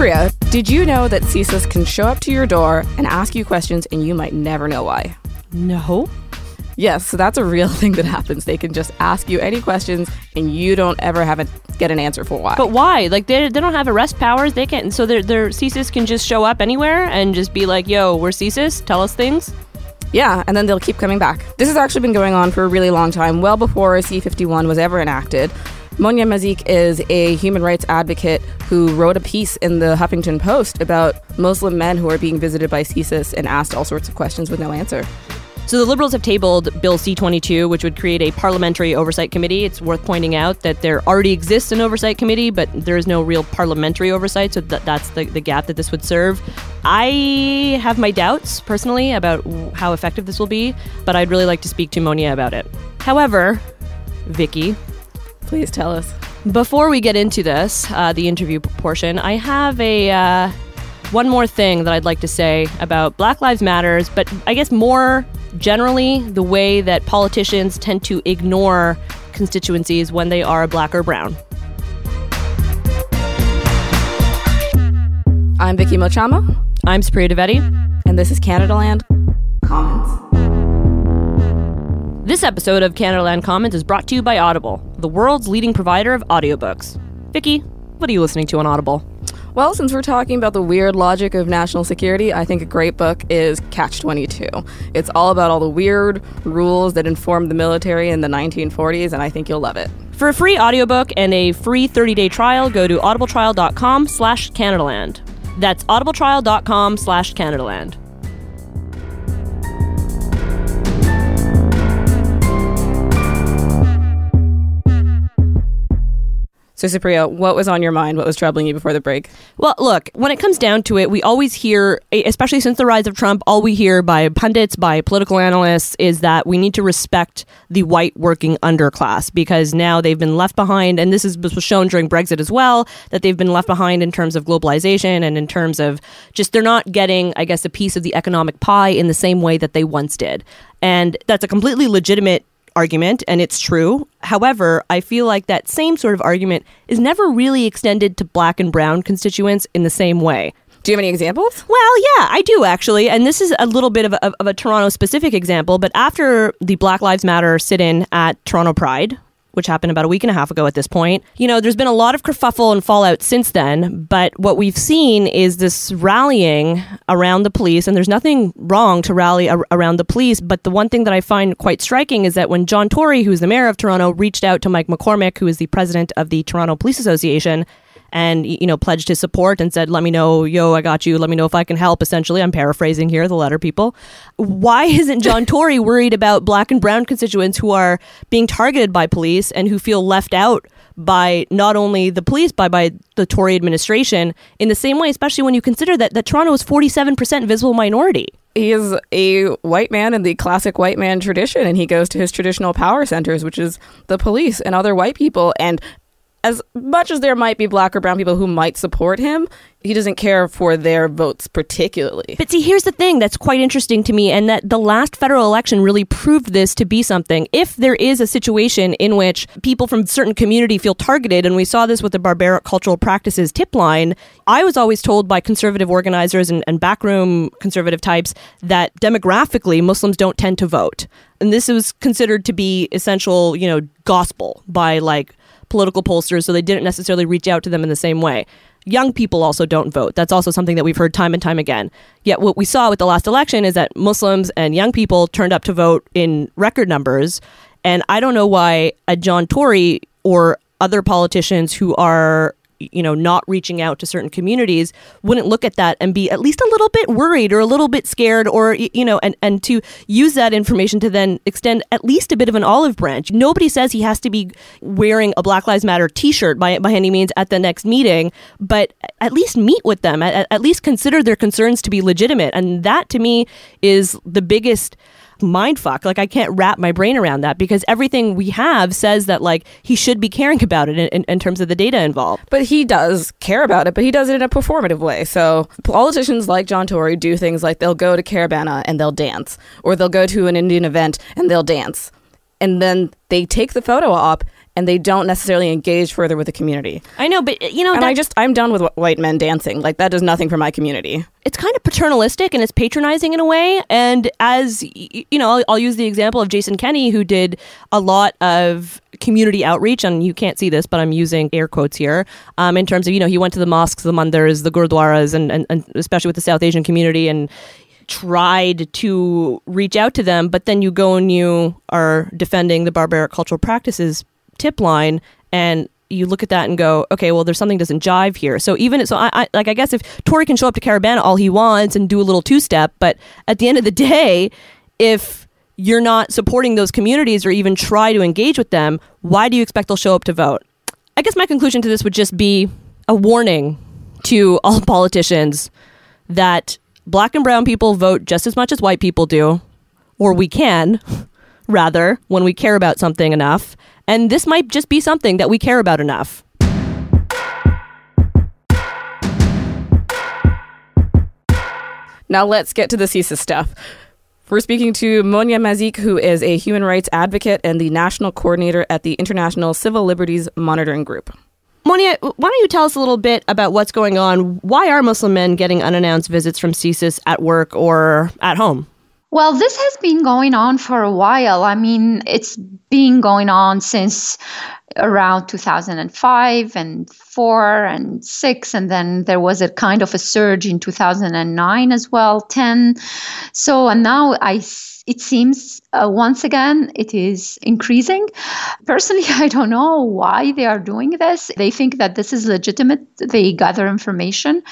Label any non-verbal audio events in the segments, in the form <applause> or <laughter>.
Priya, did you know that CSIS can show up to your door and ask you questions and you might never know why? No. Yes, so that's a real <laughs> thing that happens. They can just ask you any questions and you don't ever have a, get an answer for why. But why? Like they, they don't have arrest powers. They can't. So their their CSIS can just show up anywhere and just be like, "Yo, we're CSIS. Tell us things." Yeah, and then they'll keep coming back. This has actually been going on for a really long time, well before C51 was ever enacted. Monia Mazigh is a human rights advocate who wrote a piece in the Huffington Post about Muslim men who are being visited by CSIS and asked all sorts of questions with no answer. So the Liberals have tabled Bill C 22, which would create a parliamentary oversight committee. It's worth pointing out that there already exists an oversight committee, but there is no real parliamentary oversight, so th- that's the, the gap that this would serve. I have my doubts, personally, about how effective this will be, but I'd really like to speak to Monia about it. However, Vicky, Please tell us. Before we get into this, uh, the interview portion, I have a uh, one more thing that I'd like to say about Black Lives Matters, but I guess more generally the way that politicians tend to ignore constituencies when they are black or brown. I'm Vicky Mochama. I'm Supriya Dwivedi. And this is Canadaland Commons. This episode of Canadaland Commons is brought to you by Audible, the world's leading provider of audiobooks. Vicky, what are you listening to on Audible? Well, since we're talking about the weird logic of national security, I think a great book is Catch 22. It's all about all the weird rules that informed the military in the 1940s, and I think you'll love it. For a free audiobook and a free 30-day trial, go to audibletrial.com slash Canadaland. That's audibletrial.com slash Canadaland. So, Supriya, what was on your mind? What was troubling you before the break? Well, look, when it comes down to it, we always hear, especially since the rise of Trump, all we hear by pundits, by political analysts, is that we need to respect the white working underclass because now they've been left behind. And this is, was shown during Brexit as well, that they've been left behind in terms of globalization and in terms of just they're not getting, I guess, a piece of the economic pie in the same way that they once did. And that's a completely legitimate argument, and it's true. However, I feel like that same sort of argument is never really extended to black and brown constituents in the same way. Do you have any examples? Well, yeah, I do actually. And this is a little bit of a, of a Toronto specific example. But after the Black Lives Matter sit in at Toronto Pride, which happened about a week and a half ago at this point. You know, there's been a lot of kerfuffle and fallout since then, but what we've seen is this rallying around the police, and there's nothing wrong to rally ar- around the police, but the one thing that I find quite striking is that when John Tory, who's the mayor of Toronto, reached out to Mike McCormack, who is the president of the Toronto Police Association, and you know pledged his support and said let me know yo i got you. Let me know if i can help essentially. I'm paraphrasing here the letter people. Why <laughs> isn't john tory worried about black and brown constituents who are being targeted by police and who feel left out by not only the police but by the tory administration in the same way especially when you consider that, that toronto is 47% visible minority? He is a white man in the classic white man tradition and he goes to his traditional power centers which is the police and other white people. And as much as there might be black or brown people who might support him, he doesn't care for their votes particularly. But see, here's the thing that's quite interesting to me, and that the last federal election really proved this to be something. If there is a situation in which people from certain community feel targeted, and we saw this with the barbaric cultural practices tip line, I was always told by conservative organizers and, and backroom conservative types that demographically Muslims don't tend to vote. And this was considered to be essential, you know, gospel by like political pollsters, so they didn't necessarily reach out to them in the same way. Young people also don't vote. That's also something that we've heard time and time again. Yet, what we saw with the last election is that Muslims and young people turned up to vote in record numbers. And I don't know why a John Tory or other politicians who are you know not reaching out to certain communities wouldn't look at that and be at least a little bit worried or a little bit scared or you know and and to use that information to then extend at least a bit of an olive branch. Nobody says he has to be wearing a black lives matter t-shirt by by any means at the next meeting but at least meet with them at, at least consider their concerns to be legitimate. And that to me is the biggest mind fuck. Like I can't wrap my brain around that because everything we have says that like he should be caring about it in, in, terms of the data involved. But he does care about it, but he does it in a performative way. So politicians like John Tory do things like they'll go to Caribana and they'll dance, or they'll go to an Indian event and they'll dance. And then they take the photo op and they don't necessarily engage further with the community. I know, but you know, and I just I'm done with white men dancing. Like that does nothing for my community. It's kind of paternalistic and it's patronizing in a way. And as you know, I'll, I'll use the example of Jason Kenney, who did a lot of community outreach, and you can't see this, but I'm using air quotes here. Um, in terms of you know, he went to the mosques, the mandirs, the gurdwaras, and, and, and especially with the South Asian community and tried to reach out to them, but then you go and you are defending the barbaric cultural practices tip line and you look at that and go, okay, well, there's something doesn't jive here. So even so, I, I like I guess if Tory can show up to Caribana all he wants and do a little two step, but at the end of the day, if you're not supporting those communities or even try to engage with them, why do you expect they'll show up to vote? I guess my conclusion to this would just be a warning to all <laughs> politicians that black and brown people vote just as much as white people do, or we can, <laughs> rather, when we care about something enough. And this might just be something that we care about enough. Now let's get to the CSIS stuff. We're speaking to Monia Mazigh, who is a human rights advocate and the national coordinator at the International Civil Liberties Monitoring Group. Monia, why don't you tell us a little bit about what's going on? Why are Muslim men getting unannounced visits from CSIS at work or at home? Well, this has been going on for a while. I mean, it's been going on since around 2005 and 4 and 6 and then there was a kind of a surge in 2009 as well 10 so and now i it seems uh, once again it is increasing. Personally, <laughs> I don't know why they are doing this. They think that this is legitimate. They gather information,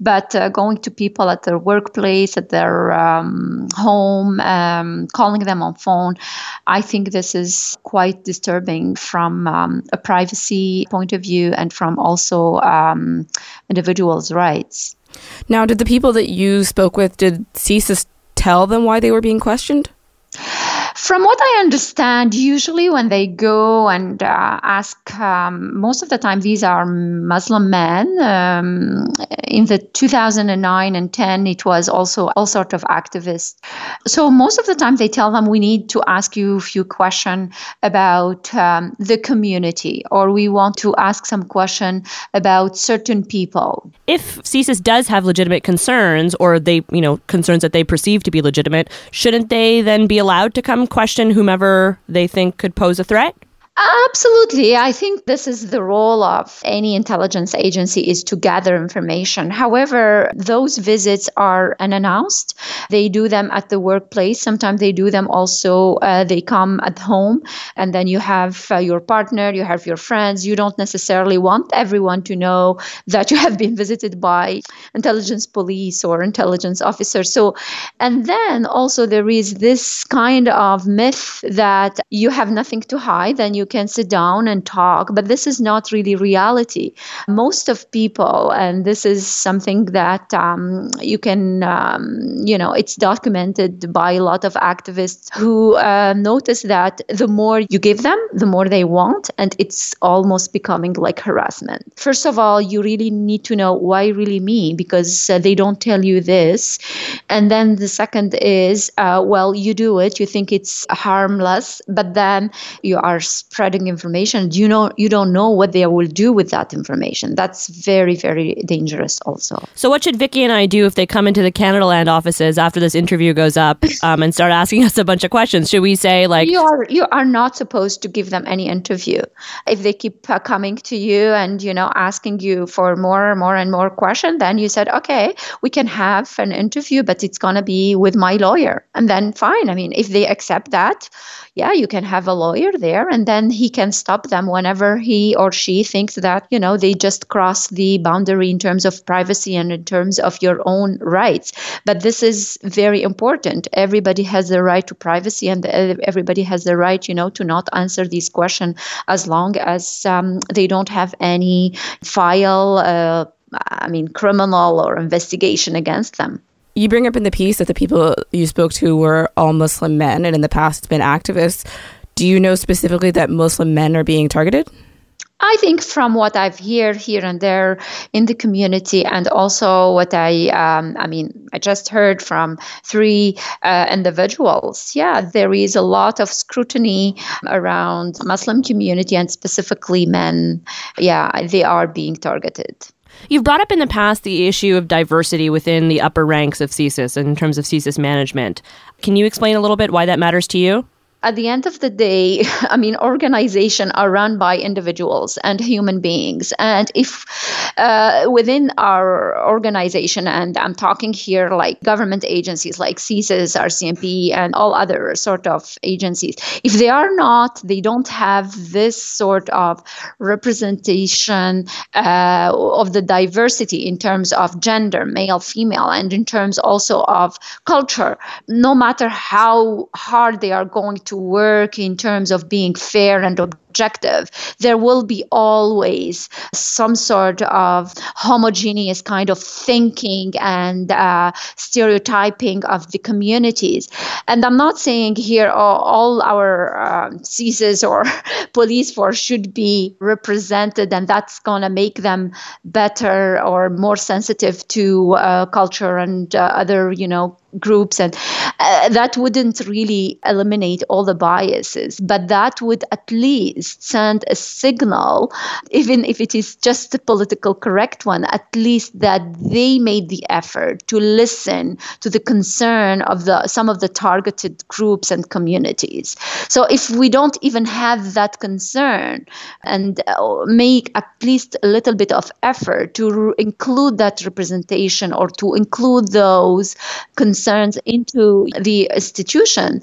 but uh, going to people at their workplace, at their um, home, um, calling them on phone, I think this is quite disturbing from um, a privacy point of view and from also um, individuals' rights. Now, did the people that you spoke with, did CSIS tell them why they were being questioned? From what I understand, usually when they go and uh, ask, um, most of the time these are Muslim men. Um, in the 2009 and 10, it was also all sort of activists. So most of the time they tell them we need to ask you a few questions about um, the community, or we want to ask some question about certain people. If CSIS does have legitimate concerns, or they, you know, concerns that they perceive to be legitimate, shouldn't they then be allowed to come question whomever they think could pose a threat? Absolutely. I think this is the role of any intelligence agency is to gather information. However, those visits are unannounced. They do them at the workplace. Sometimes they do them also, uh, they come at home and then you have uh, your partner, you have your friends. You don't necessarily want everyone to know that you have been visited by intelligence police or intelligence officers. So, and then also there is this kind of myth that you have nothing to hide, then you can sit down and talk. But this is not really reality. Most of people, and this is something that um, you can, um, you know, it's documented by a lot of activists who uh, notice that the more you give them, the more they want, and it's almost becoming like harassment. First of all, you really need to know why really me because uh, they don't tell you this, and then the second is, uh, well, you do it, you think it's harmless, but then you are information. You know, you don't know what they will do with that information. That's very, very dangerous, also. So, what should Vicky and I do if they come into the Canadaland offices after this interview goes up <laughs> um, and start asking us a bunch of questions? Should we say like you are you are not supposed to give them any interview if they keep uh, coming to you and you know asking you for more and more and more questions? Then you said, okay, we can have an interview, but it's gonna be with my lawyer, and then fine. I mean, if they accept that, yeah, you can have a lawyer there and then he can stop them whenever he or she thinks that, you know, they just cross the boundary in terms of privacy and in terms of your own rights. But this is very important. Everybody has the right to privacy and everybody has the right, you know, to not answer these questions as long as um, they don't have any file. Uh, I mean, criminal or investigation against them. You bring up in the piece that the people you spoke to were all Muslim men, and in the past, been activists. Do you know specifically that Muslim men are being targeted? I think from what I've heard here and there in the community, and also what I, um, I mean, I just heard from three uh, individuals. Yeah, there is a lot of scrutiny around Muslim community and specifically men. Yeah, they are being targeted. You've brought up in the past the issue of diversity within the upper ranks of CSIS in terms of CSIS management. Can you explain a little bit why that matters to you? At the end of the day, <laughs> I mean, organizations are run by individuals and human beings. And if uh, within our organization, and I'm talking here like government agencies like CSIS, RCMP, and all other sort of agencies, if they are not, they don't have this sort of representation uh, of the diversity in terms of gender, male, female, and in terms also of culture, no matter how hard they are going to work in terms of being fair and objective, there will be always some sort of homogeneous kind of thinking and uh, stereotyping of the communities. And I'm not saying here all, all our um, CSIS or <laughs> police force should be represented and that's going to make them better or more sensitive to uh, culture and uh, other, you know, groups and uh, that wouldn't really eliminate all the biases but that would at least send a signal even if it is just a political correct one at least that they made the effort to listen to the concern of the some of the targeted groups and communities. So if we don't even have that concern and uh, make at least a little bit of effort to re- include that representation or to include those concerns concerns into the institution,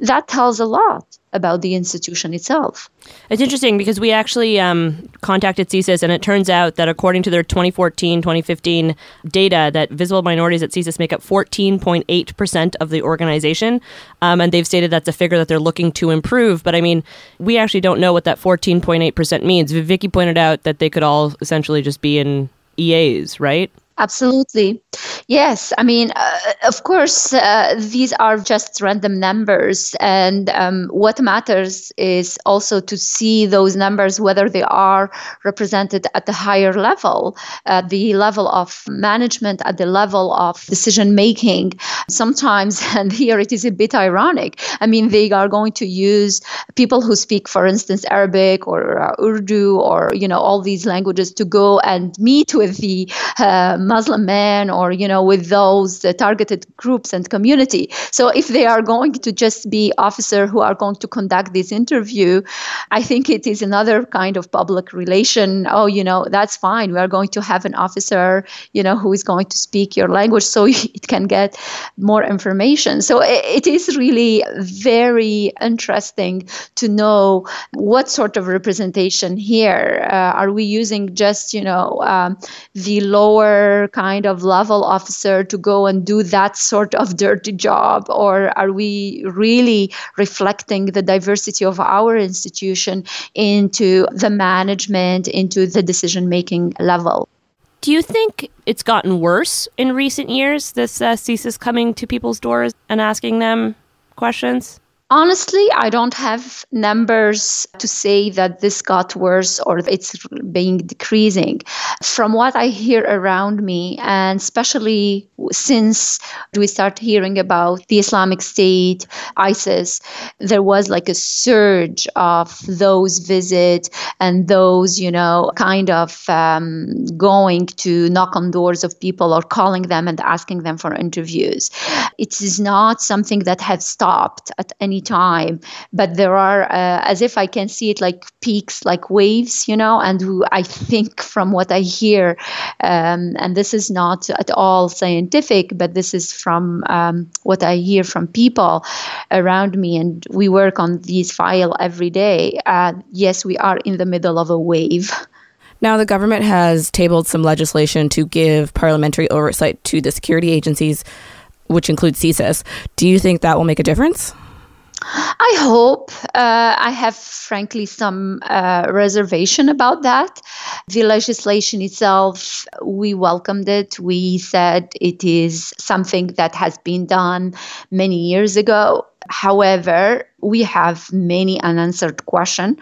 that tells a lot about the institution itself. It's interesting because we actually um, contacted CSIS, and it turns out that according to their 2014 2015 data, that visible minorities at CSIS make up 14.8% of the organization. Um, and they've stated that's a figure that they're looking to improve. But I mean, we actually don't know what that 14.8% means. Vicky pointed out that they could all essentially just be in EAs, right? Absolutely. Yes. I mean, uh, of course, uh, these are just random numbers. And um, what matters is also to see those numbers, whether they are represented at the higher level, at the level of management, at the level of decision making. Sometimes, <laughs> and here it is a bit ironic, I mean, they are going to use people who speak, for instance, Arabic or uh, Urdu or, you know, all these languages to go and meet with the uh, Muslim men or, you know, with those uh, targeted groups and community. So if they are going to just be officer who are going to conduct this interview, I think it is another kind of public relation. Oh, you know, that's fine. We are going to have an officer, you know, who is going to speak your language so <laughs> it can get more information. So it, it is really very interesting to know what sort of representation here. Uh, are we using just, you know, um, the lower kind of level officer to go and do that sort of dirty job? Or are we really reflecting the diversity of our institution into the management, into the decision making level? Do you think it's gotten worse in recent years, this uh, CSIS coming to people's doors and asking them questions? Honestly, I don't have numbers to say that this got worse or it's being decreasing. From what I hear around me, and especially since we start hearing about the Islamic State, ISIS, there was like a surge of those visits and those, you know, kind of um, going to knock on doors of people or calling them and asking them for interviews. It is not something that has stopped at any any time but there are uh, as if i can see it like peaks like waves you know and i think from what i hear um, and this is not at all scientific but this is from um, what i hear from people around me and we work on these file every day uh, yes we are in the middle of a wave Now, the government has tabled some legislation to give parliamentary oversight to the security agencies, which includes CSIS. Do you think that will make a difference? I hope. Uh, I have, frankly, some uh, reservation about that. The legislation itself, we welcomed it. We said it is something that has been done many years ago. However, we have many unanswered questions.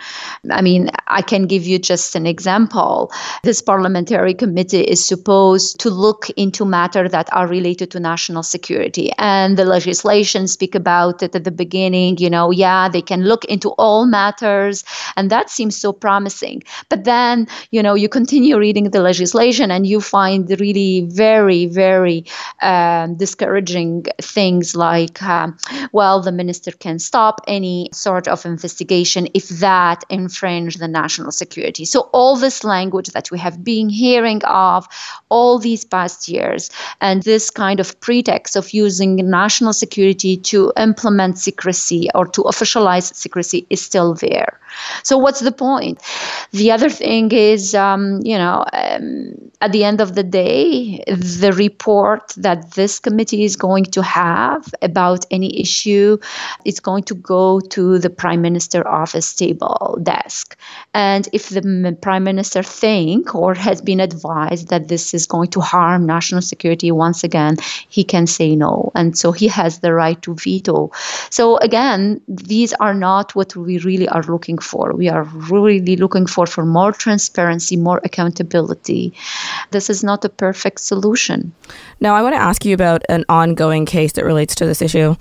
I mean, I can give you just an example. This parliamentary committee is supposed to look into matters that are related to national security. And the legislation speak about it at the beginning, you know, yeah, they can look into all matters. And that seems so promising. But then, you know, you continue reading the legislation and you find really very, very um, discouraging things like, um, well, the minister can stop any sort of investigation if that infringe the national security. So all this language that we have been hearing of all these past years and this kind of pretext of using national security to implement secrecy or to officialize secrecy is still there. So what's the point? The other thing is, um, you know, um, at the end of the day, the report that this committee is going to have about any issue is going to go to the prime minister office table desk. And if the prime minister think or has been advised that this is going to harm national security once again he can say no. And so he has the right to veto. So again these are not what we really are looking for we are really looking for for more transparency more accountability this is not a perfect solution now i want to ask you about an ongoing case that relates to this issue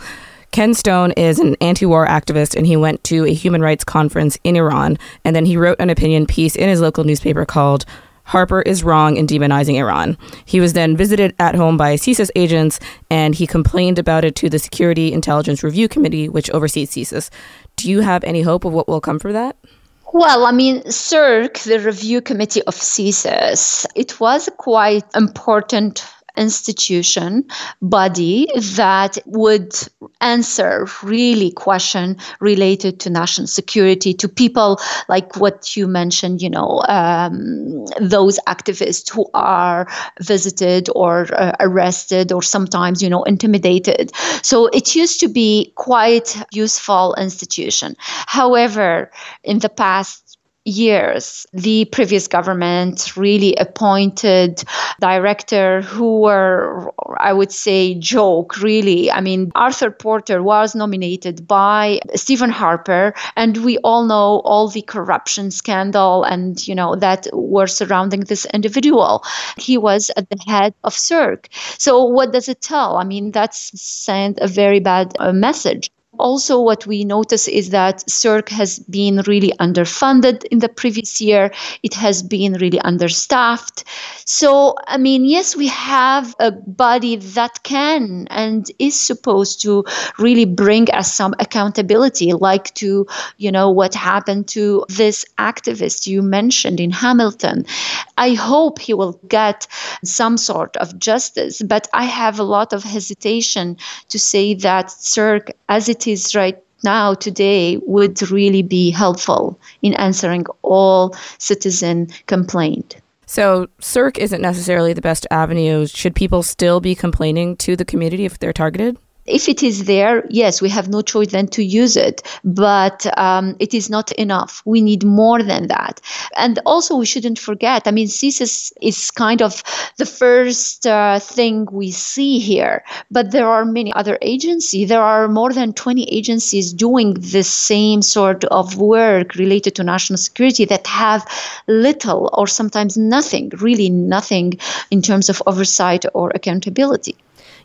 Ken Stone is an anti war activist and he went to a human rights conference in Iran. And then he wrote an opinion piece in his local newspaper called Harper is wrong in demonizing Iran. He was then visited at home by CSIS agents and he complained about it to the Security Intelligence Review Committee, which oversees CSIS. Do you have any hope of what will come from that? Well, I mean, SIRC, the review committee of CSIS, it was quite important institution body that would answer really question related to national security to people like what you mentioned you know um, those activists who are visited or uh, arrested or sometimes you know intimidated. So it used to be quite useful institution. However in the past years, the previous government really appointed director who were, I would say, joke really. I mean, Arthur Porter was nominated by Stephen Harper, and we all know all the corruption scandal and, you know, that were surrounding this individual. He was at the head of SIRC. So what does it tell? I mean, that's sent a very bad uh, message. Also, what we notice is that SIRC has been really underfunded in the previous year. It has been really understaffed. So, I mean, yes, we have a body that can and is supposed to really bring us some accountability, like to, you know, what happened to this activist you mentioned in Hamilton. I hope he will get some sort of justice, but I have a lot of hesitation to say that CIRC, as it is right now today would really be helpful in answering all citizen complaint. So, SIRC isn't necessarily the best avenue. Should people still be complaining to the community if they're targeted? If it is there, yes, we have no choice than to use it, but um, it is not enough. We need more than that. And also, we shouldn't forget I mean, CSIS is kind of the first uh, thing we see here, but there are many other agencies. There are more than 20 agencies doing the same sort of work related to national security that have little or sometimes nothing, really nothing, in terms of oversight or accountability.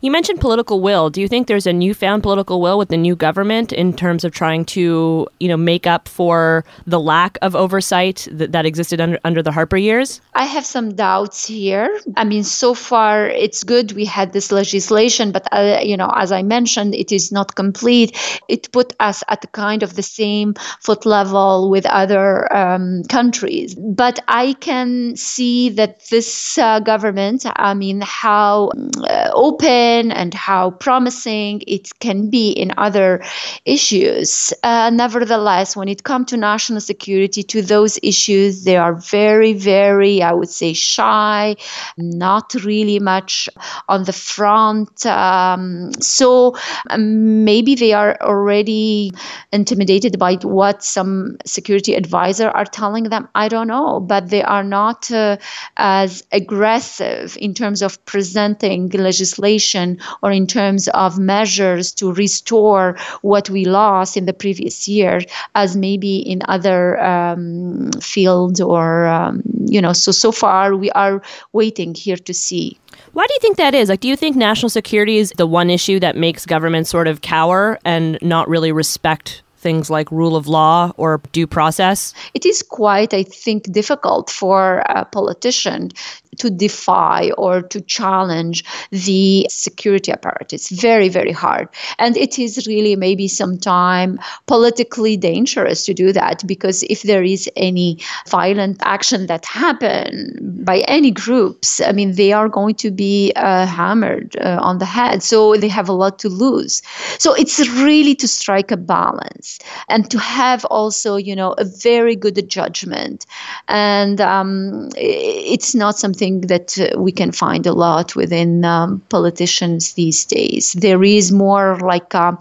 You mentioned political will. Do you think there's a newfound political will with the new government in terms of trying to, you know, make up for the lack of oversight that, that existed under, under the Harper years? I have some doubts here. I mean, so far it's good we had this legislation, but uh, you know, as I mentioned, it is not complete. It put us at kind of the same foot level with other um, countries. But I can see that this uh, government, I mean, how uh, open and how promising it can be in other issues. Uh, nevertheless, when it comes to national security, to those issues, they are very, very, I would say, shy, not really much on the front. Um, so um, maybe they are already intimidated by what some security advisor are telling them. I don't know, but they are not uh, as aggressive in terms of presenting legislation or in terms of measures to restore what we lost in the previous year as maybe in other um, fields or um, you know so so far we are waiting here to see why do you think that is? Like, do you think national security is the one issue that makes governments sort of cower and not really respect things like rule of law or due process? It is quite, I think, difficult for a politician to defy or to challenge the security apparatus. Very, very hard. And it is really maybe sometime politically dangerous to do that because if there is any violent action that happen by any groups, I mean, they are going to be uh, hammered uh, on the head. So they have a lot to lose. So it's really to strike a balance and to have also, you know, a very good judgment. And um, it's not something that uh, we can find a lot within um, politicians these days. There is more like uh,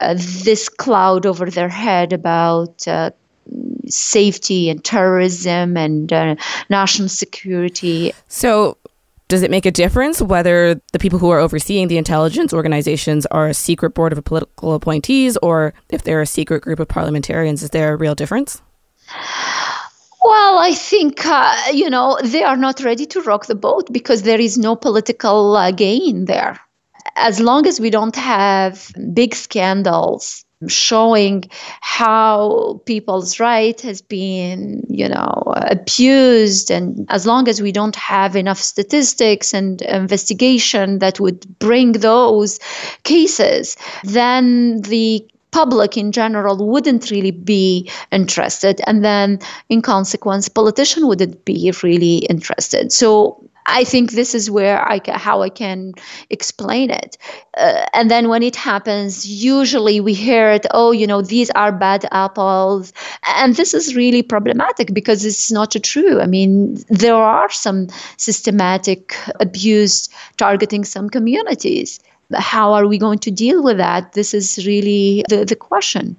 uh, this cloud over their head about uh, safety and terrorism and uh, national security. So, does it make a difference whether the people who are overseeing the intelligence organizations are a secret board of political appointees or if they're a secret group of parliamentarians? Is there a real difference? Well, I think, uh, you know, they are not ready to rock the boat because there is no political uh, gain there. As long as we don't have big scandals showing how people's right has been you know abused. And as long as we don't have enough statistics and investigation that would bring those cases then the public in general wouldn't really be interested. And then in consequence politician wouldn't be really interested. So I think this is where I ca- how I can explain it. Uh, and then when it happens, usually we hear it, oh, you know, these are bad apples. And this is really problematic because it's not true. I mean, there are some systematic abuse targeting some communities how are we going to deal with that? This is really the, the question.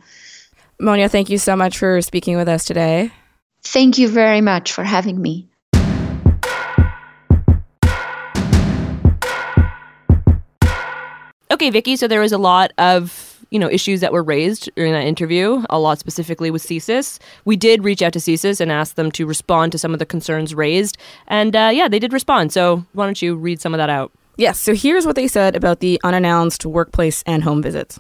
Monia, thank you so much for speaking with us today. Thank you very much for having me. Okay, Vicky, so there was a lot of you know issues that were raised during that interview a lot specifically with CSIS. We did reach out to CSIS and ask them to respond to some of the concerns raised, and uh, yeah, they did respond. So why don't you read some of that out? Yes, so here's what they said about the unannounced workplace and home visits.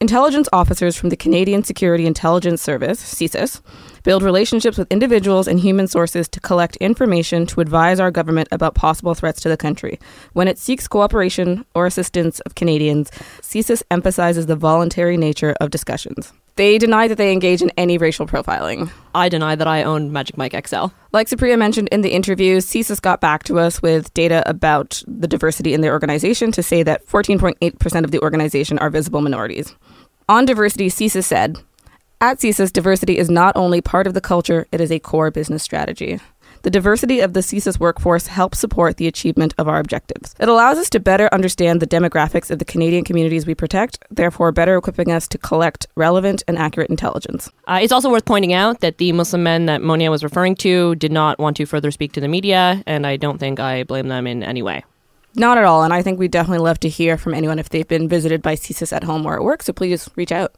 Intelligence officers from the Canadian Security Intelligence Service, CSIS, build relationships with individuals and human sources to collect information to advise our government about possible threats to the country. When it seeks cooperation or assistance of Canadians, CSIS emphasizes the voluntary nature of discussions. They deny that they engage in any racial profiling. I deny that I own Magic Mike XL. Like Supriya mentioned in the interview, CSIS got back to us with data about the diversity in their organization to say that 14.8% of the organization are visible minorities. On diversity, CSIS said, at CSIS, diversity is not only part of the culture, it is a core business strategy. The diversity of the CSIS workforce helps support the achievement of our objectives. It allows us to better understand the demographics of the Canadian communities we protect, therefore, better equipping us to collect relevant and accurate intelligence. Uh, it's also worth pointing out that the Muslim men that Monia was referring to did not want to further speak to the media, and I don't think I blame them in any way. Not at all, and I think we'd definitely love to hear from anyone if they've been visited by CSIS at home or at work, so please reach out.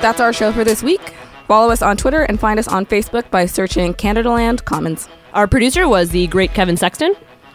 That's our show for this week. Follow us on Twitter and find us on Facebook by searching Canadaland Commons. Our producer was the great Kevin Sexton.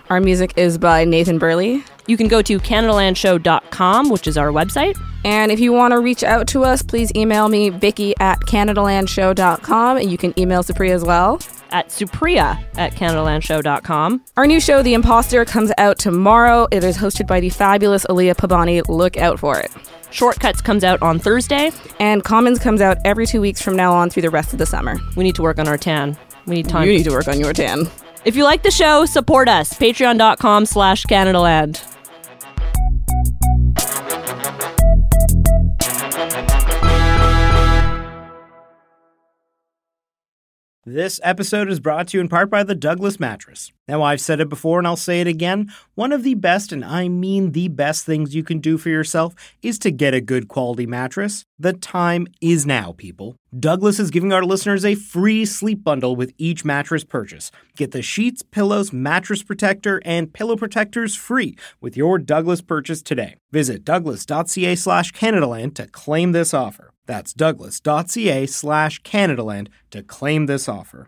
Our music is by Nathan Burley. You can go to CanadaLandShow.com, which is our website. And if you want to reach out to us, please email me, Vicky at CanadaLandShow.com. And you can email Supriya as well. At Supriya at CanadaLandShow.com. Our new show, The Imposter, comes out tomorrow. It is hosted by the fabulous Aliya Pabani. Look out for it. Shortcuts comes out on Thursday. And Commons comes out every two weeks from now on through the rest of the summer. We need to work on our tan. We need time. You need to work on your tan. If you like the show, support us. Patreon.com slash CanadaLand. This episode is brought to you in part by the Douglas Mattress. Now, I've said it before and I'll say it again. One of the best, and I mean the best things you can do for yourself is to get a good quality mattress. The time is now, people. Douglas is giving our listeners a free sleep bundle with each mattress purchase. Get the sheets, pillows, mattress protector, and pillow protectors free with your Douglas purchase today. Visit douglas.ca slash Canadaland to claim this offer. That's douglas.ca slash Canadaland to claim this offer.